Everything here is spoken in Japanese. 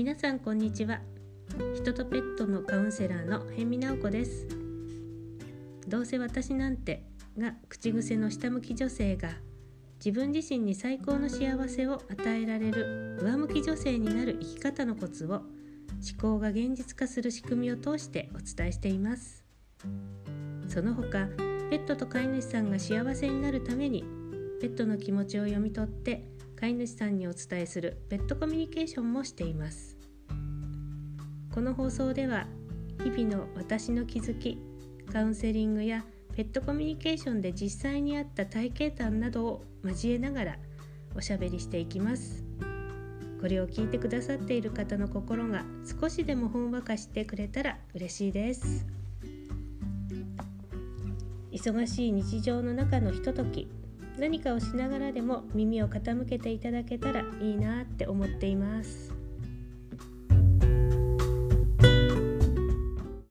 皆さんこんにちは。人とペットのカウンセラーの辺見直子です。どうせ私なんてが口癖の下向き女性が自分自身に最高の幸せを与えられる上向き女性になる生き方のコツを思考が現実化する仕組みを通してお伝えしています。その他ペットと飼い主さんが幸せになるためにペットの気持ちを読み取って飼い主さんにお伝えするペットコミュニケーションもしています。この放送では日々の私の気づきカウンセリングやペットコミュニケーションで実際にあった体験談などを交えながらおしゃべりしていきます。これを聞いてくださっている方の心が少しでもほんわかしてくれたら嬉しいです。忙しい日常の中のひととき何かをしながらでも耳を傾けていただけたらいいなって思っています。